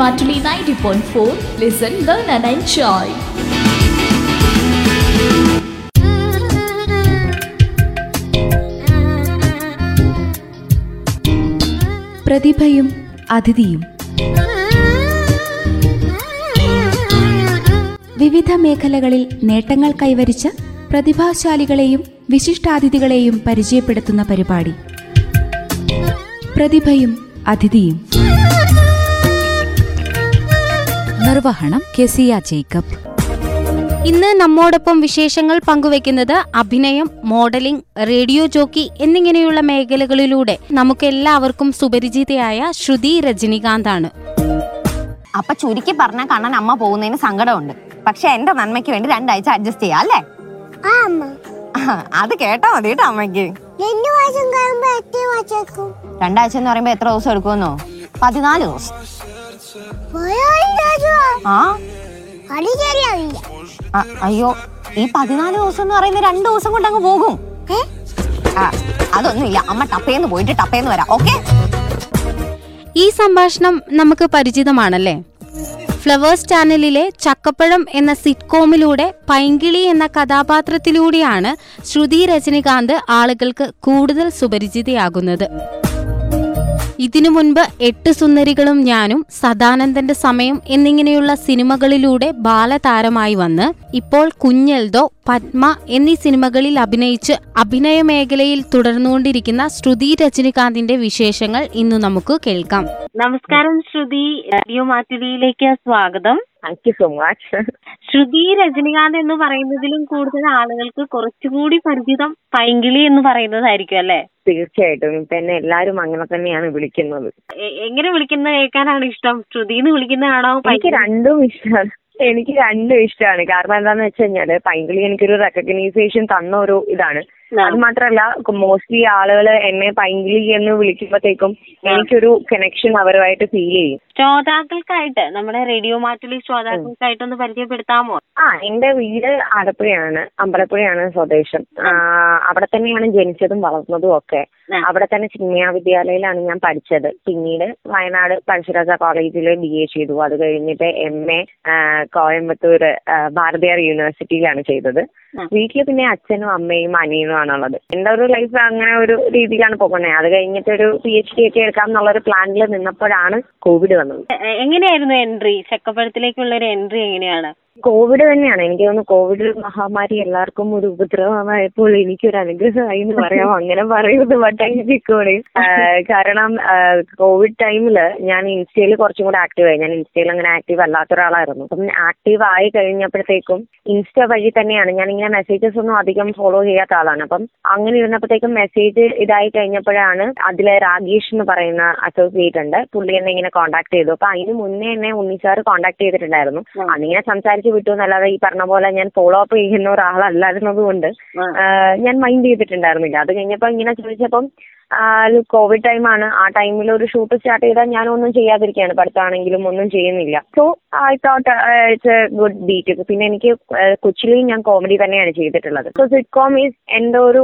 Matuli 90.4. Listen, learn, and enjoy. പ്രതിഭയും അതിഥിയും വിവിധ മേഖലകളിൽ നേട്ടങ്ങൾ കൈവരിച്ച പ്രതിഭാശാലികളെയും വിശിഷ്ടാതിഥികളെയും പരിചയപ്പെടുത്തുന്ന പരിപാടി പ്രതിഭയും അതിഥിയും നിർവഹണം കെസിയ ജേക്കബ്. ഇന്ന് നമ്മോടൊപ്പം വിശേഷങ്ങൾ പങ്കുവെക്കുന്നത് അഭിനയം മോഡലിംഗ് റേഡിയോ ജോക്കി എന്നിങ്ങനെയുള്ള മേഖലകളിലൂടെ നമുക്ക് എല്ലാവർക്കും സുപരിചിതയായ ശ്രുതി രജനികാന്താണ്. അപ്പൊ ചുരുക്കി പറഞ്ഞ കാണാൻ അമ്മ പോകുന്നതിന് സങ്കടമുണ്ട്. പക്ഷെ എന്റെ നന്മയ്ക്ക് വേണ്ടി രണ്ടാഴ്ച അഡ്ജസ്റ്റ് ചെയ്യാം അല്ലേ? ആ അമ്മ. അത് കേട്ടാ മതി കേട്ടോ അമ്മയ്ക്ക് രണ്ടാഴ്ച എന്ന് പറയുമ്പോ എത്ര ദിവസം എടുക്കുമെന്നോ? പതിനാല് ദിവസം. ആ? അയ്യോ ഈ പതിനാല് ദിവസം എന്ന് പറയുന്ന രണ്ടു ദിവസം കൊണ്ട് അങ്ങ് പോകും. ആ അതൊന്നുമില്ല. അമ്മ ടപ്പേന്ന് പോയിട്ട് ടപ്പേന്ന് വരാം. ഓക്കെ? ഈ സംഭാഷണം നമുക്ക് പരിചിതമാണല്ലേ? ഫ്ലവേഴ്സ് ചാനലിലെ ചക്കപ്പഴം എന്ന സിറ്റ്കോമിലൂടെ പൈങ്കിളി എന്ന കഥാപാത്രത്തിലൂടെയാണ് ശ്രുതി രജനികാന്ത് ആളുകൾക്ക് കൂടുതൽ സുപരിചിതയാകുന്നത്. ഇതിനു മുൻപ് എട്ട് സുന്ദരികളും ഞാനും സദാനന്ദന്റെ സമയം എന്നിങ്ങനെയുള്ള സിനിമകളിലൂടെ ബാലതാരമായി വന്ന് ഇപ്പോൾ കുഞ്ഞെൽദോ പത്മ എന്നീ സിനിമകളിൽ അഭിനയിച്ച് അഭിനയ മേഖലയിൽ തുടർന്നുകൊണ്ടിരിക്കുന്ന ശ്രുതി രജനികാന്തിന്റെ വിശേഷങ്ങൾ ഇന്ന് നമുക്ക് കേൾക്കാം. നമസ്കാരം ശ്രുതി റേഡിയോ മാറ്റുലിയിലേക്ക് സ്വാഗതം. Thank you so much Shruti Rajinikanth എന്ന് പറയുന്നതിലും കൂടുതൽ ആളുകൾക്ക് കുറച്ചുകൂടി പരിചിതം പൈങ്കിളി എന്ന് പറയുന്നതായിരിക്കും അല്ലെ? തീർച്ചയായിട്ടും. ഇപ്പൊ എന്നെ എല്ലാരും അങ്ങനെ തന്നെയാണ് വിളിക്കുന്നത്. എങ്ങനെ വിളിക്കുന്ന കേൾക്കാനാണ് ഇഷ്ടം? ശ്രുതി എന്ന് വിളിക്കുന്നതാണോ എനിക്ക് രണ്ടും ഇഷ്ടമാണ്. എനിക്ക് രണ്ടും ഇഷ്ടമാണ് കാരണം എന്താന്ന് വെച്ച് കഴിഞ്ഞാൽ പൈങ്കിളി എനിക്കൊരു റെക്കഗ്നൈസേഷൻ തന്ന ഒരു ഇതാണ്. അത് മാത്രല്ല മോസ്റ്റ്ലി ആളുകൾ എന്നെ പൈങ്കിളി എന്ന് വിളിക്കുമ്പോഴത്തേക്കും എനിക്കൊരു കണക്ഷൻ അവരുമായിട്ട് ഫീൽ ചെയ്യും. ശ്രോതാക്കൾക്കായിട്ട് നമ്മുടെ റേഡിയോ മാറ്റുലി ശ്രോതാക്കൾക്കായിട്ട് ഒന്ന് പരിചയപ്പെടുത്താമോ? ആ എന്റെ വീട് ആലപ്പുഴയാണ് അമ്പലപ്പുഴയാണ് സ്വദേശം. അവിടെ തന്നെയാണ് ജനിച്ചതും വളർന്നതും ഒക്കെ. അവിടെ തന്നെ ചിന്മയാ വിദ്യാലയയിലാണ് ഞാൻ പഠിച്ചത്. പിന്നീട് വയനാട് പഴശ്ശിരാജ കോളേജിൽ ബി എ ചെയ്തു. അത് കഴിഞ്ഞിട്ട് എം എ കോയമ്പത്തൂർ ഭാരതിയാർ യൂണിവേഴ്സിറ്റിയിലാണ് ചെയ്തത്. വീട്ടിൽ പിന്നെ അച്ഛനും അമ്മയും അനിയനും ആണുള്ളത് എന്റെ ഒരു ലൈഫ് അങ്ങനെ ഒരു രീതിയിലാണ് പോകുന്നത്. അത് കഴിഞ്ഞിട്ട് ഒരു പി എച്ച് ഡി ഒക്കെ എടുക്കാം എന്നുള്ള ഒരു പ്ലാനിൽ നിന്നപ്പോഴാണ് കോവിഡ് വന്നത്. എങ്ങനെയായിരുന്നു എൻട്രി ചക്കപ്പഴത്തിലേക്കുള്ള ഒരു എൻട്രി എങ്ങനെയാണ്? കോവിഡ് തന്നെയാണ്. എനിക്ക് തോന്നുന്നു കോവിഡ് മഹാമാരി എല്ലാവർക്കും ഒരു ഉപദ്രവമായപ്പോൾ എനിക്കൊരു അനുഗ്രഹമായി എന്ന് പറയാം അങ്ങനെ പറയുന്നത് വട്ടായിരിക്കോടെ കാരണം കോവിഡ് ടൈമിൽ ഞാൻ ഇൻസ്റ്റയിൽ കുറച്ചും കൂടെ ആക്റ്റീവ് ആയി. ഞാൻ ഇൻസ്റ്റയിൽ അങ്ങനെ ആക്റ്റീവ് അല്ലാത്ത ഒരാളായിരുന്നു. അപ്പം ആക്റ്റീവ് ആയി കഴിഞ്ഞപ്പോഴത്തേക്കും ഇൻസ്റ്റ വഴി തന്നെയാണ് ഞാൻ ഇങ്ങനെ മെസ്സേജസ് ഒന്നും അധികം ഫോളോ ചെയ്യാത്ത ആളാണ്. അപ്പം അങ്ങനെ ഇരുന്നപ്പോഴത്തേക്കും മെസ്സേജ് ഇതായി കഴിഞ്ഞപ്പോഴാണ് അതിലെ രാഗേഷ് എന്ന് പറയുന്ന അസോസിയേറ്റ് ഉണ്ട്. പുള്ളി എന്നെ ഇങ്ങനെ കോൺടാക്ട് ചെയ്തു. അപ്പൊ അതിന് മുന്നേ എന്നെ ഉണ്ണിസാർ കോൺടാക്ട് ചെയ്തിട്ടുണ്ടായിരുന്നു. അന്നിങ്ങനെ സംസാരിച്ച് വിട്ടു എന്നല്ലാതെ ഈ പറഞ്ഞ പോലെ ഞാൻ ഫോളോ അപ്പ് ചെയ്യുന്ന ഒരാളല്ലായിരുന്നത് കൊണ്ട് ഞാൻ മൈൻഡ് ചെയ്തിട്ടുണ്ടായിരുന്നില്ല. അത് കഴിഞ്ഞപ്പോ ഇങ്ങനെ ചോദിച്ചപ്പം കോവിഡ് ടൈമാണ് ആ ടൈമിൽ ഒരു ഷൂട്ട് സ്റ്റാർട്ട് ചെയ്താൽ ഞാൻ ഒന്നും ചെയ്യാതിരിക്കുകയാണ്. പഠിത്തമാണെങ്കിലും ഒന്നും ചെയ്യുന്നില്ല. So I thought it's a good beat പിന്നെ എനിക്ക് കൊച്ചിയിൽ ഞാൻ കോമഡി തന്നെയാണ് ചെയ്തിട്ടുള്ളത്. സോ സിറ്റ്കോം ഈസ് എന്റെ ഒരു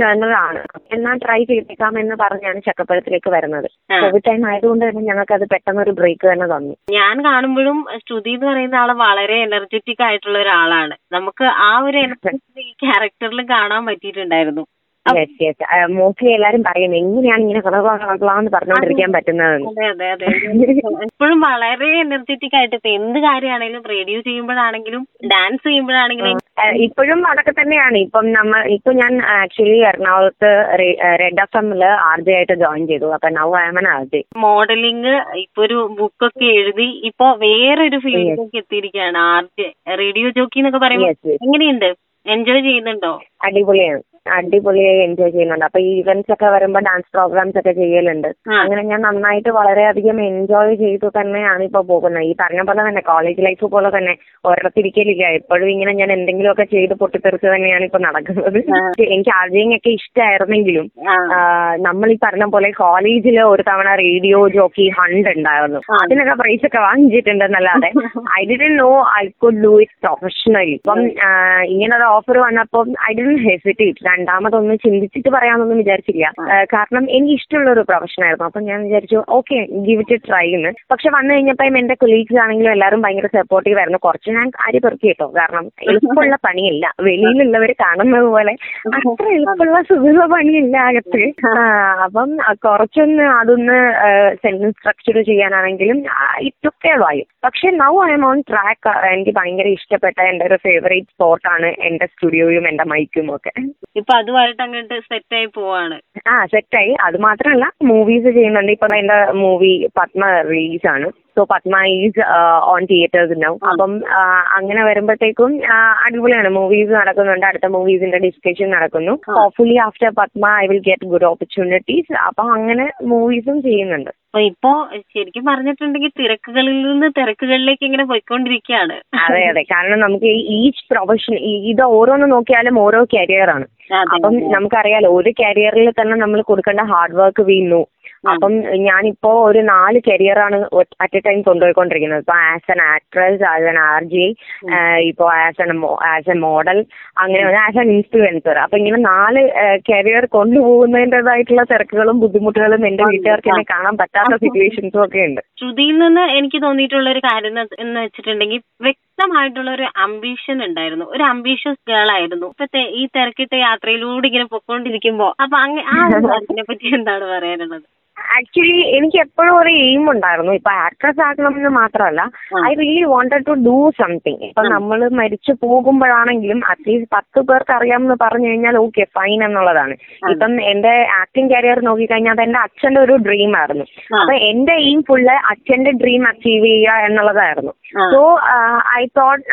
ജേണൽ ആണ്. എന്നാൽ ട്രൈ ചെയ്തേക്കാം എന്ന് പറഞ്ഞാണ് ചക്കപ്പഴത്തിലേക്ക് വരുന്നത്. കോവിഡ് ടൈം ആയതുകൊണ്ട് തന്നെ ഞങ്ങൾക്ക് അത് പെട്ടെന്ന് ഒരു ബ്രേക്ക് തന്നെ തന്നു. ഞാൻ കാണുമ്പോഴും ശ്രുതി എന്ന് പറയുന്ന ആൾ വളരെ എനർജറ്റിക് ആയിട്ടുള്ള ഒരാളാണ്. നമുക്ക് ആ ഒരു എനർജി ഈ ക്യാരക്ടറിൽ കാണാൻ പറ്റിയിട്ടുണ്ടായിരുന്നു. യെസ് യെസ് മോസ്റ്റ്ലി എല്ലാരും പറയും എങ്ങനെയാണ് ഇങ്ങനെ കളകളാന്ന് പറഞ്ഞുകൊണ്ടിരിക്കാൻ പറ്റുന്നത് എപ്പോഴും വളരെ എനർജറ്റിക് ആയിട്ട് ഇപ്പൊ എന്ത് കാര്യമാണെങ്കിലും റേഡിയോ ചെയ്യുമ്പോഴാണെങ്കിലും ഡാൻസ് ചെയ്യുമ്പോഴാണെങ്കിലും ഇപ്പോഴും അതൊക്കെ തന്നെയാണ്. ഇപ്പം നമ്മൾ ഇപ്പൊ ഞാൻ ആക്ച്വലി എറണാകുളത്ത് റെഡ് എഫ് എമ്മിൽ ആർ ജെ ആയിട്ട് ജോയിൻ ചെയ്തു. അപ്പൊ now I am R J modelling ഇപ്പൊ ഒരു ബുക്ക് ഒക്കെ എഴുതി ഇപ്പൊ വേറൊരു ഫീൽഡിലേക്ക് എത്തിയിരിക്കുകയാണ് ആർ ജെ റേഡിയോ ജോക്കി എന്നൊക്കെ പറയുമ്പോൾ എങ്ങനെയുണ്ട്? എൻജോയ് ചെയ്യുന്നുണ്ടോ? അടിപൊളിയാണ്. അടിപൊളിയായി എൻജോയ് ചെയ്യുന്നുണ്ട്. അപ്പൊ ഈവന്റ്സ് ഒക്കെ വരുമ്പോ ഡാൻസ് പ്രോഗ്രാംസ് ഒക്കെ ചെയ്യലുണ്ട്. അങ്ങനെ ഞാൻ നന്നായിട്ട് വളരെയധികം എൻജോയ് ചെയ്തു തന്നെയാണ് ഇപ്പൊ പോകുന്നത്. ഈ പറഞ്ഞ പോലെ തന്നെ കോളേജ് ലൈഫ് പോലെ തന്നെ ഒരിടത്തിരിക്കലില്ല എപ്പോഴും ഇങ്ങനെ ഞാൻ എന്തെങ്കിലും ഒക്കെ ചെയ്ത് പൊട്ടിത്തെറിച്ച് തന്നെയാണ് ഇപ്പൊ നടക്കുന്നത്. എനിക്ക് ആദ്യം ഒക്കെ ഇഷ്ടമായിരുന്നെങ്കിലും. നമ്മൾ ഈ പറഞ്ഞ പോലെ കോളേജിൽ ഒരു തവണ റേഡിയോ ജോക്കി ഹണ്ട് ഉണ്ടായിരുന്നു. അതിനൊക്കെ പ്രൈസ് ഒക്കെ വാങ്ങിച്ചിട്ടുണ്ടെന്നല്ലാതെ I D know I could do it professionally ഇപ്പം ഇങ്ങനെ ഒരു ഓഫർ വന്നപ്പോൾ ഐ ഡി ഹെസിറ്റേറ്റ് രണ്ടാമതൊന്ന് ചിന്തിച്ചിട്ട് പറയാമെന്നൊന്നും വിചാരിച്ചില്ല. കാരണം എനിക്ക് ഇഷ്ടമുള്ള ഒരു പ്രൊഫഷൻ ആയിരുന്നു അപ്പൊ ഞാൻ വിചാരിച്ചു ഓക്കെ ഗിവ് ഇറ്റ് ട്രൈ എന്ന്. പക്ഷെ വന്നു കഴിഞ്ഞപ്പോൾ എന്റെ കൊളീഗ്സ് ആണെങ്കിലും എല്ലാവരും ഭയങ്കര സപ്പോർട്ടീവ് ആയിരുന്നു. കുറച്ച് ഞാൻ അരി പെറുക്കി കേട്ടോ. കാരണം എളുപ്പമുള്ള പണിയില്ല. വെളിയിലുള്ളവർ കാണുന്നത് പോലെ അത്ര എളുപ്പമുള്ള സുഖമുള്ള പണിയില്ല അകത്ത്. അപ്പം കുറച്ചൊന്ന് അതൊന്ന് സെന്റൻസ് സ്ട്രക്ചർ ചെയ്യാനാണെങ്കിലും ഇറ്റൊക്കെ വായു. പക്ഷെ now I am on track എനിക്ക് ഭയങ്കര ഇഷ്ടപ്പെട്ട എന്റെ ഒരു ഫേവറേറ്റ് സ്പോട്ടാണ് എന്റെ സ്റ്റുഡിയോയും എന്റെ മൈക്കും ഒക്കെ. ഇപ്പൊ അതുമായിട്ട് അങ്ങോട്ട് സെറ്റ് ആയി പോവാണ്. ആ സെറ്റായി അത് മാത്രമല്ല മൂവീസ് ചെയ്യുന്നുണ്ട്. ഇപ്പൊ എന്റെ മൂവി പത്മ റിലീസ് ആണ്. So Padma is on theatres ഉണ്ടാവും അപ്പം അങ്ങനെ വരുമ്പോഴത്തേക്കും അടിപൊളിയാണ്. മൂവീസ് നടക്കുന്നുണ്ട്. അടുത്ത മൂവീസിന്റെ ഡിസ്കഷൻ നടക്കുന്നു. Hopefully after Padma I will get good opportunities അപ്പൊ അങ്ങനെ മൂവീസും ചെയ്യുന്നുണ്ട്. അപ്പൊ ഇപ്പോ ശരിക്കും പറഞ്ഞിട്ടുണ്ടെങ്കിൽ തിരക്കുകളിൽ നിന്ന് തിരക്കുകളിലേക്ക് ഇങ്ങനെ പോയിക്കൊണ്ടിരിക്കുകയാണ്. അതെ അതെ. കാരണം നമുക്ക് ഈച്ച് പ്രൊഫഷൻ ഇത് ഓരോന്ന് നോക്കിയാലും ഓരോ കരിയറാണ് ആണ്. അപ്പം നമുക്കറിയാലോ ഒരു കരിയറിൽ തന്നെ നമ്മൾ കൊടുക്കേണ്ട ഹാർഡ് വർക്ക് വീണു. അപ്പം ഞാനിപ്പോ ഒരു നാല് കരിയറാണ് അറ്റ് എ ടൈം കൊണ്ടുപോയിക്കൊണ്ടിരിക്കുന്നത്. ഇപ്പൊ as an actress as an R J ഇപ്പൊ as an as a model അങ്ങനെ ആസ് എൻ ഇൻഫ്ലുവൻസർ അപ്പൊ ഇങ്ങനെ നാല് കരിയർ കൊണ്ടുപോകുന്നതിന്റെതായിട്ടുള്ള തിരക്കുകളും ബുദ്ധിമുട്ടുകളും എന്റെ വീട്ടുകാർക്ക് എന്നെ കാണാൻ പറ്റാത്ത സിറ്റുവേഷൻസും ഒക്കെ ഉണ്ട്. ശ്രുതിയിൽ നിന്ന് എനിക്ക് തോന്നിയിട്ടുള്ള ഒരു കാര്യം എന്ന് വെച്ചിട്ടുണ്ടെങ്കിൽ വ്യക്തമായിട്ടുള്ള ഒരു അംബീഷൻ ഉണ്ടായിരുന്നു. ഒരു അംബീഷ്യസ് ഗേൾ ആയിരുന്നു. ഇപ്പത്തെ ഈ തിരക്കിട്ട യാത്രയിലൂടെ ഇങ്ങനെ പൊക്കോണ്ടിരിക്കുമ്പോ അപ്പൊ അങ്ങ് ആ കാര്യത്തിനെ പറ്റി എന്താണ് പറയാനുള്ളത്? ആക്ച്വലി എനിക്ക് എപ്പോഴും ഒരു എയിം ഉണ്ടായിരുന്നു. ഇപ്പൊ ആക്ട്രസ് ആകണം എന്ന് മാത്രമല്ല I really wanted to do something ഇപ്പൊ നമ്മൾ മരിച്ചു പോകുമ്പോഴാണെങ്കിലും അറ്റ്ലീസ്റ്റ് പത്ത് പേർക്ക് അറിയാമെന്ന് പറഞ്ഞു കഴിഞ്ഞാൽ ഓക്കെ ഫൈൻ എന്നുള്ളതാണ്. ഇപ്പം എന്റെ ആക്ടിംഗ് കരിയർ നോക്കിക്കഴിഞ്ഞാൽ അത് എന്റെ അച്ഛന്റെ ഒരു ഡ്രീം ആയിരുന്നു. അപ്പൊ എന്റെ എയിം ഫുള്ള് അച്ഛന്റെ ഡ്രീം അച്ചീവ് ചെയ്യുക എന്നുള്ളതായിരുന്നു. So I thought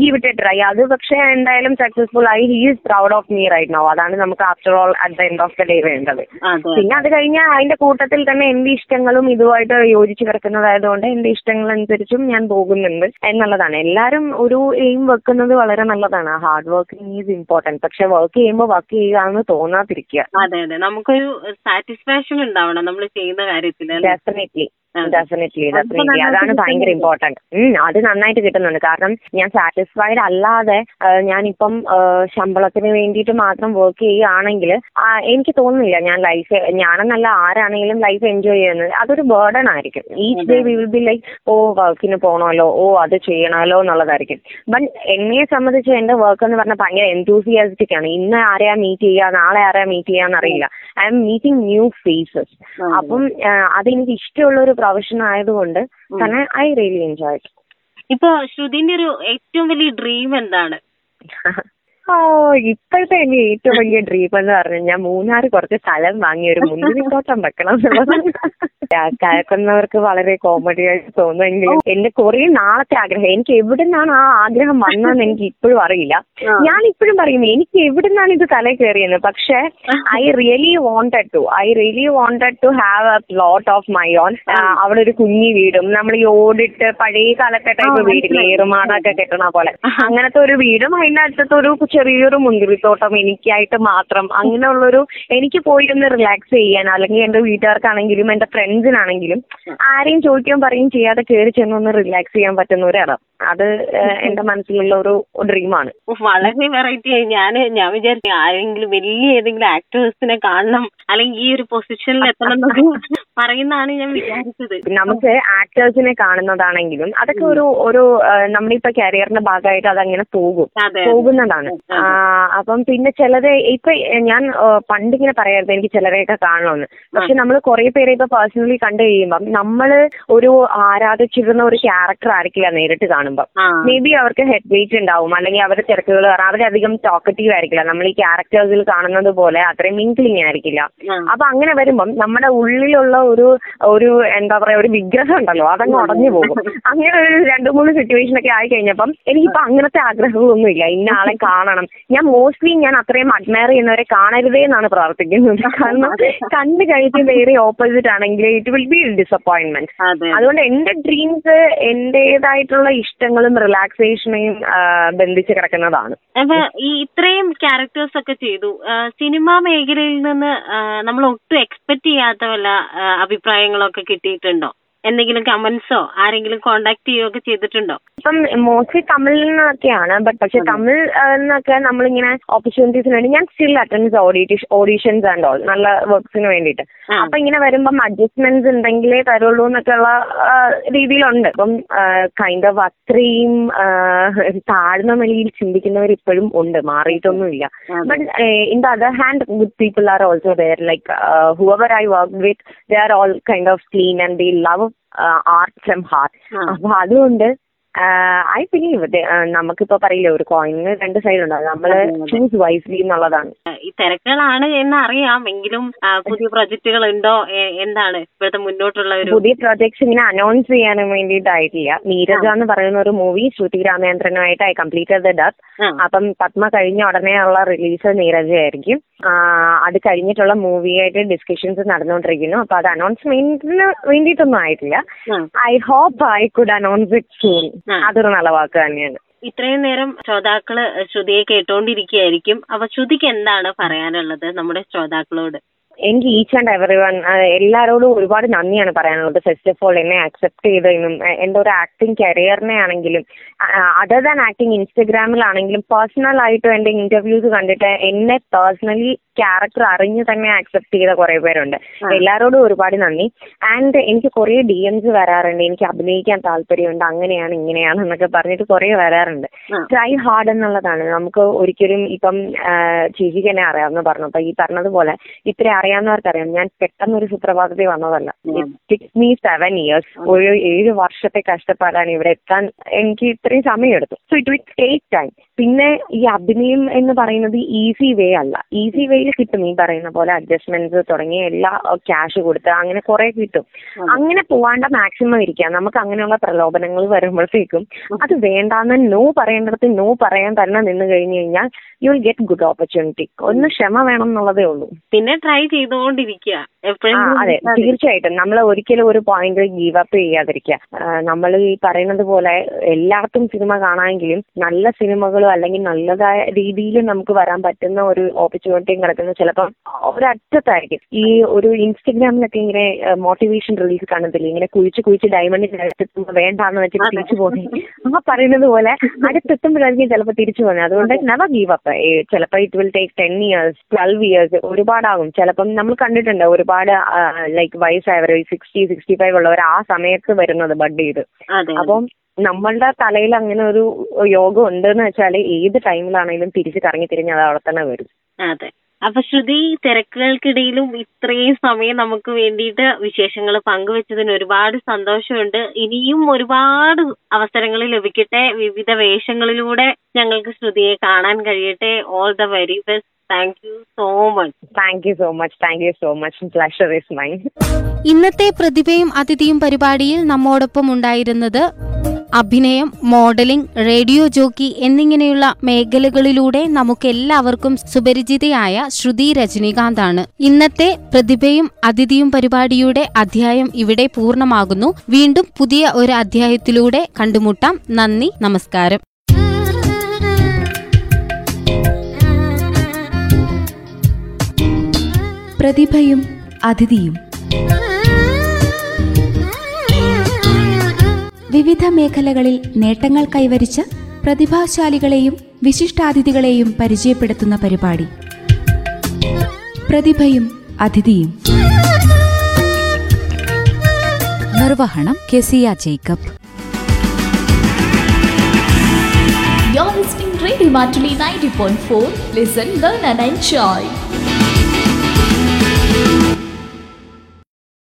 give it a try അത് പക്ഷെ എന്തായാലും സക്സസ്ഫുൾ ആയി. He is proud of me right no അതാണ് നമുക്ക് after all at the end of the day വേണ്ടത്. പിന്നെ അത് കഴിഞ്ഞാൽ അതിന്റെ കൂട്ടത്തിൽ തന്നെ എന്റെ ഇഷ്ടങ്ങളും ഇതുമായിട്ട് യോജിച്ച് കിടക്കുന്നതായതുകൊണ്ട് എന്റെ ഇഷ്ടങ്ങൾ അനുസരിച്ചും ഞാൻ പോകുന്നുണ്ട് എന്നുള്ളതാണ്. എല്ലാരും ഒരു എയിം വെക്കുന്നത് വളരെ നല്ലതാണ്. ഹാർഡ് വർക്കിംഗ് ഈസ് ഇമ്പോർട്ടന്റ് പക്ഷെ വർക്ക് ചെയ്യുമ്പോൾ വർക്ക് ചെയ്യുക എന്ന് തോന്നാതിരിക്കുക. അതെ അതെ. നമുക്കൊരു സാറ്റിസ്ഫാക്ഷൻ ഉണ്ടാവണം. നമ്മൾ ചെയ്യുന്ന കാര്യത്തിൽ? ഡെഫിനറ്റ്ലി. ഡെഫിനറ്റ്ലി ഡെഫിനറ്റ്ലി അതാണ് ഭയങ്കര. ഇമ്പോർട്ടന്റ് അത് നന്നായിട്ട് കിട്ടുന്നുണ്ട്. കാരണം ഞാൻ സാറ്റിസ്ഫൈഡ് അല്ലാതെ ഞാനിപ്പം ശമ്പളത്തിന് വേണ്ടിയിട്ട് മാത്രം വർക്ക് ചെയ്യുകയാണെങ്കിൽ എനിക്ക് തോന്നുന്നില്ല ഞാൻ ലൈഫ് ഞാനെന്നല്ല ആരാണെങ്കിലും ലൈഫ് എൻജോയ് ചെയ്യുന്നത്. അതൊരു ബേർഡൺ ആയിരിക്കും. Each day we will be like oh വർക്കിന് പോകണമല്ലോ ഓ അത് ചെയ്യണമല്ലോ എന്നുള്ളതായിരിക്കും. ബട്ട് എന്നെ സംബന്ധിച്ച് എന്റെ വർക്ക് എന്ന് പറഞ്ഞാൽ ഭയങ്കര enthusiastic ആണ്. ഇന്ന് ആരെയാ മീറ്റ് ചെയ്യുക? നാളെ ആരെയാ meet ചെയ്യാന്നറിയില്ല I am meeting new faces അപ്പം അതെനിക്ക് ഇഷ്ടമുള്ള ഒരു പ്രൊഫഷൻ ആയതുകൊണ്ട് തന്നെ ഐ റിയലി എൻജോയ്. ഇപ്പൊ ശ്രുതിന്റെ ഒരു ഏറ്റവും വലിയ ഡ്രീം എന്താണ്? ഓ ഇപ്പോഴത്തെ എന്റെ ഏറ്റവും വലിയ ഡ്രീം എന്ന് പറഞ്ഞാൽ ഞാൻ മൂന്നാറ് കുറച്ച് സ്ഥലം വാങ്ങി ഒരു മുന്തിരിത്തോട്ടം വെക്കണം എന്നുള്ളത്. കേൾക്കുന്നവർക്ക് വളരെ കോമഡി ആയിട്ട് തോന്നുമെങ്കിലും എന്റെ കുറെ നാളത്തെ ആഗ്രഹം എനിക്ക് എവിടെ നിന്നാണ് ആ ആഗ്രഹം വന്നതെന്ന് എനിക്ക് ഇപ്പോഴും അറിയില്ല. ഞാൻ ഇപ്പോഴും പറയും എനിക്ക് എവിടെ നിന്നാണ് ഇത് തല കയറിയെന്ന്. പക്ഷെ I really wanted to I really wanted to have a plot of my own അവിടെ ഒരു കുഞ്ഞി വീടും നമ്മൾ ഈ ഓടിട്ട് പഴയ കാലത്തെ ടൈപ്പ് വീടില്ലേ ഏറുമാടൊക്കെ കെട്ടണ പോലെ. അങ്ങനത്തെ ഒരു വീടും അതിന്റെ അടുത്തത്തെ ഒരു ചെറിയൊരു മുന്തിരിത്തോട്ടം എനിക്കായിട്ട് മാത്രം അങ്ങനെയുള്ളൊരു എനിക്ക് പോയി ഒന്ന് റിലാക്സ് ചെയ്യാൻ അല്ലെങ്കിൽ എന്റെ വീട്ടുകാർക്കാണെങ്കിലും എന്റെ ഫ്രണ്ട്സിനാണെങ്കിലും ആരെയും ചോദിക്കുകയും പറയുകയും ചെയ്യാതെ കയറി ചെന്നൊന്ന് റിലാക്സ് ചെയ്യാൻ പറ്റുന്ന ഒരിടം അത് എന്റെ മനസ്സിലുള്ള ഒരു ഡ്രീമാണ് വളരെ വെറൈറ്റി ആയി. ഞാൻ ഞാൻ വിചാരിച്ചു ആരെങ്കിലും വലിയ ഏതെങ്കിലും ആക്ടേഴ്സിനെ കാണണം. അല്ലെങ്കിൽ ഈ ഒരു പൊസിഷനിൽ എത്തണം പറയുന്നതാണ് ഞാൻ വിചാരിച്ചത്. നമുക്ക് ആക്ടേഴ്സിനെ കാണുന്നതാണെങ്കിലും അതൊക്കെ ഒരു ഒരു നമ്മളിപ്പോ കരിയറിന്റെ ഭാഗമായിട്ട് അതങ്ങനെ പോകും. പോകുന്നതാണ്. അപ്പം പിന്നെ ചിലരെ ഇപ്പൊ ഞാൻ പണ്ടിങ്ങനെ പറയായിരുന്നു എനിക്ക് ചിലരെയൊക്കെ കാണണമെന്ന് പക്ഷെ നമ്മൾ കുറെ പേരെ ഇപ്പൊ പേഴ്സണലി കണ്ടു കഴിയുമ്പം നമ്മൾ ഒരു ആരാധിച്ചിരുന്ന ഒരു ക്യാരക്ടർ ആയിരിക്കില്ല നേരിട്ട് കാണുമ്പോൾ മേ ബി അവർക്ക് ഹെഡ് വെയിറ്റ് ഉണ്ടാവും അല്ലെങ്കിൽ അവരുടെ തിരക്കുകൾ കാരണം അവരധികം ടോക്കറ്റീവ് ആയിരിക്കില്ല. നമ്മൾ ഈ ക്യാരക്ടേഴ്സിൽ കാണുന്നത് പോലെ അത്രയും മിങ്കിളിങ് ആയിരിക്കില്ല. അപ്പൊ അങ്ങനെ വരുമ്പം നമ്മുടെ ഉള്ളിലുള്ള ഒരു ഒരു എന്താ പറയാ ഒരു വിഗ്രഹം ഉണ്ടല്ലോ അതങ്ങ് ഉടഞ്ഞു പോകും. അങ്ങനെ ഒരു രണ്ടു മൂന്ന് സിറ്റുവേഷൻ ഒക്കെ ആയി കഴിഞ്ഞപ്പം എനിക്കിപ്പോ അങ്ങനത്തെ ആഗ്രഹങ്ങളൊന്നും ഇല്ല. ഇന്ന ആളെ കാണണം. ഞാൻ മോസ്റ്റ്ലി ഞാൻ അത്രയും അഡ്മയർ ചെയ്യുന്നവരെ കാണരുതേ എന്നാണ് പ്രാർത്ഥിക്കുന്നത്. കാരണം കണ്ടു കഴിഞ്ഞ വേറെ ഓപ്പോസിറ്റ് ആണെങ്കിൽ ഇറ്റ് വിൽ ബി ഡിസപ്പോയിന്റ്മെന്റ് അതെ. അതുകൊണ്ട് എന്റെ ഡ്രീംസ് എന്റേതായിട്ടുള്ള ഇഷ്ടങ്ങളും റിലാക്സേഷനെയും ബന്ധിച്ച് കിടക്കുന്നതാണ്. ഈ ഇത്രയും ക്യാരക്ടേഴ്സ് ഒക്കെ ചെയ്തു. സിനിമാ മേഖലയിൽ നിന്ന് നമ്മൾ ഒട്ടും എക്സ്പെക്ട് ചെയ്യാത്ത വല്ല അഭിപ്രായങ്ങളൊക്കെ കിട്ടിയിട്ടുണ്ടോ? എന്തെങ്കിലും കമന്റ്സോ ആരെങ്കിലും കോണ്ടാക്ട് ചെയ്യുകയൊക്കെ ചെയ്തിട്ടുണ്ടോ? ഇപ്പം മോസ്റ്റ്ലി തമിഴിൽ നിന്നൊക്കെയാണ് ബട്ട് പക്ഷെ തമിഴ്. എന്നൊക്കെ നമ്മളിങ്ങനെ ഓപ്പർച്യൂണിറ്റീസിന് വേണ്ടി ഞാൻ still attend auditions and all നല്ല വർക്ക്സിന് വേണ്ടിയിട്ട്. അപ്പൊ ഇങ്ങനെ വരുമ്പം അഡ്ജസ്റ്റ്മെന്റ്സ് ഉണ്ടെങ്കിലേ തരുള്ളൂ എന്നൊക്കെയുള്ള ഉള്ള രീതിയിലുണ്ട്. അപ്പം കൈൻഡ് ഓഫ് അത്രയും താഴ്ന്ന നിലയിൽ ചിന്തിക്കുന്നവർ ഇപ്പോഴും ഉണ്ട്. മാറിയിട്ടൊന്നുമില്ല. But in the other hand good people are also there like whoever I work with they are all kind of clean and the love art from heart. അപ്പൊ അതുകൊണ്ട് ഐ ബിലീവ് നമുക്കിപ്പോ പറയില്ലേ ഒരു കോയിന് രണ്ട് സൈഡ് ഉണ്ട്. അതെ. ചൂസ് വൈസ്ലി എന്നുള്ളതാണ്. ഈ തിരക്കുകളാണ് എന്ന് അറിയാം എങ്കിലും പുതിയ പ്രൊജക്ടുകൾ ഉണ്ടോ എന്താണ് ഇപ്പോഴത്തെ മുന്നോട്ടുള്ള ഒരു പുതിയ പ്രോജക്ട്സ് ഇങ്ങനെ അനൗൺസ് ചെയ്യാനും വേണ്ടിയിട്ടായിട്ടില്ല. നീരജ എന്ന് പറയുന്ന ഒരു മൂവി ശ്രുതി രാമേന്ദ്രനുമായിട്ട് ഐ കംപ്ലീറ്റഡ് ദ ഡബ് അപ്പം പത്മ കഴിഞ്ഞ ഉടനെയുള്ള ഉള്ള റിലീസ് നീരജയായിരിക്കും. ആ, അത് കഴിഞ്ഞിട്ടുള്ള മൂവിയായിട്ട് ഡിസ്കഷൻസ് നടന്നുകൊണ്ടിരിക്കുന്നു അപ്പൊ അത് അനൗൺസ്മെന്റിന് വേണ്ടിയിട്ടൊന്നും ആയിട്ടില്ല. I hope I could announce it soon അതൊരു നല്ല വാക്ക് തന്നെയാണ്. ഇത്രയും നേരം ശ്രോതാക്കൾ ശ്രുതിയെ കേട്ടോണ്ടിരിക്കുകയായിരിക്കും. അപ്പൊ ശ്രുതിക്ക് എന്താണ് പറയാനുള്ളത് നമ്മുടെ ശ്രോതാക്കളോട്? എനിക്ക് ഈച്ച് ആൻഡ് എവറി വൺ എല്ലാവരോടും ഒരുപാട് നന്ദിയാണ് പറയാനുള്ളത്. ഫസ്റ്റ് ഓഫ് ഓൾ എന്നെ അക്സെപ്റ്റ് ചെയ്തതിനും എന്റെ ഒരു ആക്ടിങ് കരിയറിനെ ആണെങ്കിലും അതർ ദാൻ ആക്ടിങ് ഇൻസ്റ്റഗ്രാമിലാണെങ്കിലും പേഴ്സണൽ ആയിട്ടും എന്റെ ഇന്റർവ്യൂസ് കണ്ടിട്ട് എന്നെ പേഴ്സണലി ക്യാരക്ടർ അറിഞ്ഞ് തന്നെ അക്സെപ്റ്റ് ചെയ്ത കുറെ പേരുണ്ട്. എല്ലാവരോടും ഒരുപാട് നന്ദി. ആൻഡ് എനിക്ക് കുറെ ഡി എംസ് വരാറുണ്ട്. എനിക്ക് അഭിനയിക്കാൻ താല്പര്യമുണ്ട്. അങ്ങനെയാണ് ഇങ്ങനെയാണ് എന്നൊക്കെ പറഞ്ഞിട്ട് കുറെ വരാറുണ്ട്. ട്രൈ ഹാർഡ് എന്നുള്ളതാണ്. നമുക്ക് ഒരിക്കലും ഇപ്പം ചേച്ചിക്ക് തന്നെ അറിയാമെന്ന് പറഞ്ഞു. അപ്പൊ ഈ പറഞ്ഞതുപോലെ ഇത്ര അറിയാവുന്നവർക്കറിയാം. ഞാൻ പെട്ടെന്ന് ഒരു സുപ്രഭാതത്തിൽ വന്നതല്ല. സിക്സ് മീ സെവൻ ഇയേഴ്സ് ഒരു ഏഴ് വർഷത്തെ കഷ്ടപ്പാടാണ് ഇവിടെ എത്താൻ. എനിക്ക് ഇത്രയും സമയമെടുത്തു. So it will take time പിന്നെ ഈ അഭിനയം എന്ന് പറയുന്നത് ഈസി വേ അല്ല. ഈസി വേയിൽ കിട്ടും ഈ പറയുന്ന പോലെ അഡ്ജസ്റ്റ്മെന്റ്സ് തുടങ്ങിയ എല്ലാ ക്യാഷ് കൊടുത്ത് അങ്ങനെ കുറെ കിട്ടും. അങ്ങനെ പോവാണ്ട മാക്സിമം ഇരിക്കാം. നമുക്ക് അങ്ങനെയുള്ള പ്രലോഭനങ്ങൾ വരുമ്പോഴത്തേക്കും അത് വേണ്ടാന്ന് നോ പറയേണ്ടടത്ത് നോ പറയാൻ തന്നെ നിന്ന് കഴിഞ്ഞു കഴിഞ്ഞാൽ you will get good opportunity ഒന്ന് ക്ഷമ വേണം എന്നുള്ളതേ ഉള്ളൂ. പിന്നെ ട്രൈ ചെയ്തുകൊണ്ടിരിക്കുക അതെ. തീർച്ചയായിട്ടും. നമ്മൾ ഒരിക്കലും ഒരു പോയിന്റ് ഗീവ് അപ്പ് ചെയ്യാതിരിക്കുക നമ്മൾ ഈ പറയുന്നത് പോലെ എല്ലായിടത്തും സിനിമ കാണാമെങ്കിലും നല്ല സിനിമകളോ അല്ലെങ്കിൽ നല്ലതായ രീതിയിൽ നമുക്ക് വരാൻ പറ്റുന്ന ഒരു ഓപ്പർച്യൂണിറ്റിയും കിടക്കുന്നത് ചിലപ്പം ഒരറ്റത്തായിരിക്കും. ഈ ഒരു ഇൻസ്റ്റഗ്രാമിലൊക്കെ ഇങ്ങനെ മോട്ടിവേഷൻ റിലീസ് കാണത്തില്ല? ഇങ്ങനെ കുഴിച്ച് കുഴിച്ച് ഡയമണ്ടിന് അടുത്തെത്തുമ്പോൾ വേണ്ടാന്ന് വെച്ചിട്ട് തിരിച്ചു പോകുന്നത് ആ പറയുന്നത് പോലെ അടുത്തെത്തുമ്പോഴായിരിക്കും ചിലപ്പോൾ തിരിച്ചു പോകുന്നത് അതുകൊണ്ട് നവ ഗീവ് അപ്പ് ചിലപ്പോൾ it will take ten years twelve years ഒരുപാടാകും. ചിലപ്പം നമ്മൾ കണ്ടിട്ടുണ്ട് ഒരുപാട് ലൈക്ക് വയസ്സായവർ സിക്സ്റ്റി സിക്സ്റ്റി ഫൈവ് ഉള്ളവർ ആ സമയത്ത് വരുന്നത് ബഡ് ചെയ്ത്. അപ്പം നമ്മളുടെ തലയിൽ അങ്ങനെ ഒരു യോഗം ഉണ്ടെന്ന് വെച്ചാൽ ഏത് ടൈമിലാണെങ്കിലും തിരിച്ച് കറങ്ങി തിരിഞ്ഞ് അത് അവിടെ തന്നെ വരും. അതെ. അപ്പൊ ശ്രുതി തിരക്കുകൾക്കിടയിലും ഇത്രയും സമയം നമുക്ക് വേണ്ടിയിട്ട് വിശേഷങ്ങൾ പങ്കുവെച്ചതിന് ഒരുപാട് സന്തോഷമുണ്ട്. ഇനിയും ഒരുപാട് അവസരങ്ങൾ ലഭിക്കട്ടെ. വിവിധ വേഷങ്ങളിലൂടെ ഞങ്ങൾക്ക് ശ്രുതിയെ കാണാൻ കഴിയട്ടെ. All the very best thank you so much thank you so much thank you so much pleasure is mine ഇന്നത്തെ പ്രതിഭയും അതിഥിയും പരിപാടിയിൽ നമ്മോടൊപ്പം ഉണ്ടായിരുന്നത് അഭിനയം മോഡലിംഗ് റേഡിയോ ജോക്കി എന്നിങ്ങനെയുള്ള മേഖലകളിലൂടെ നമുക്കെല്ലാവർക്കും സുപരിചിതയായ ശ്രുതി രജനീകാന്താണ്. ഇന്നത്തെ പ്രതിഭയും അതിഥിയും പരിപാടിയുടെ അധ്യായം ഇവിടെ പൂർണമാകുന്നു. വീണ്ടും പുതിയ ഒരു അധ്യായത്തിലൂടെ കണ്ടുമുട്ടാം. നന്ദി നമസ്കാരം. പ്രതിഭയും അതിഥിയും വിവിധ മേഖലകളിൽ നേട്ടങ്ങൾ കൈവരിച്ച പ്രതിഭാശാലികളെയും വിശിഷ്ടാതിഥികളെയും പരിചയപ്പെടുത്തുന്ന പരിപാടി പ്രതിഭയും അതിഥിയും നിർവഹണം Kezia Jacob You're listening Radio Matuli 90.4. Listen, learn and enjoy.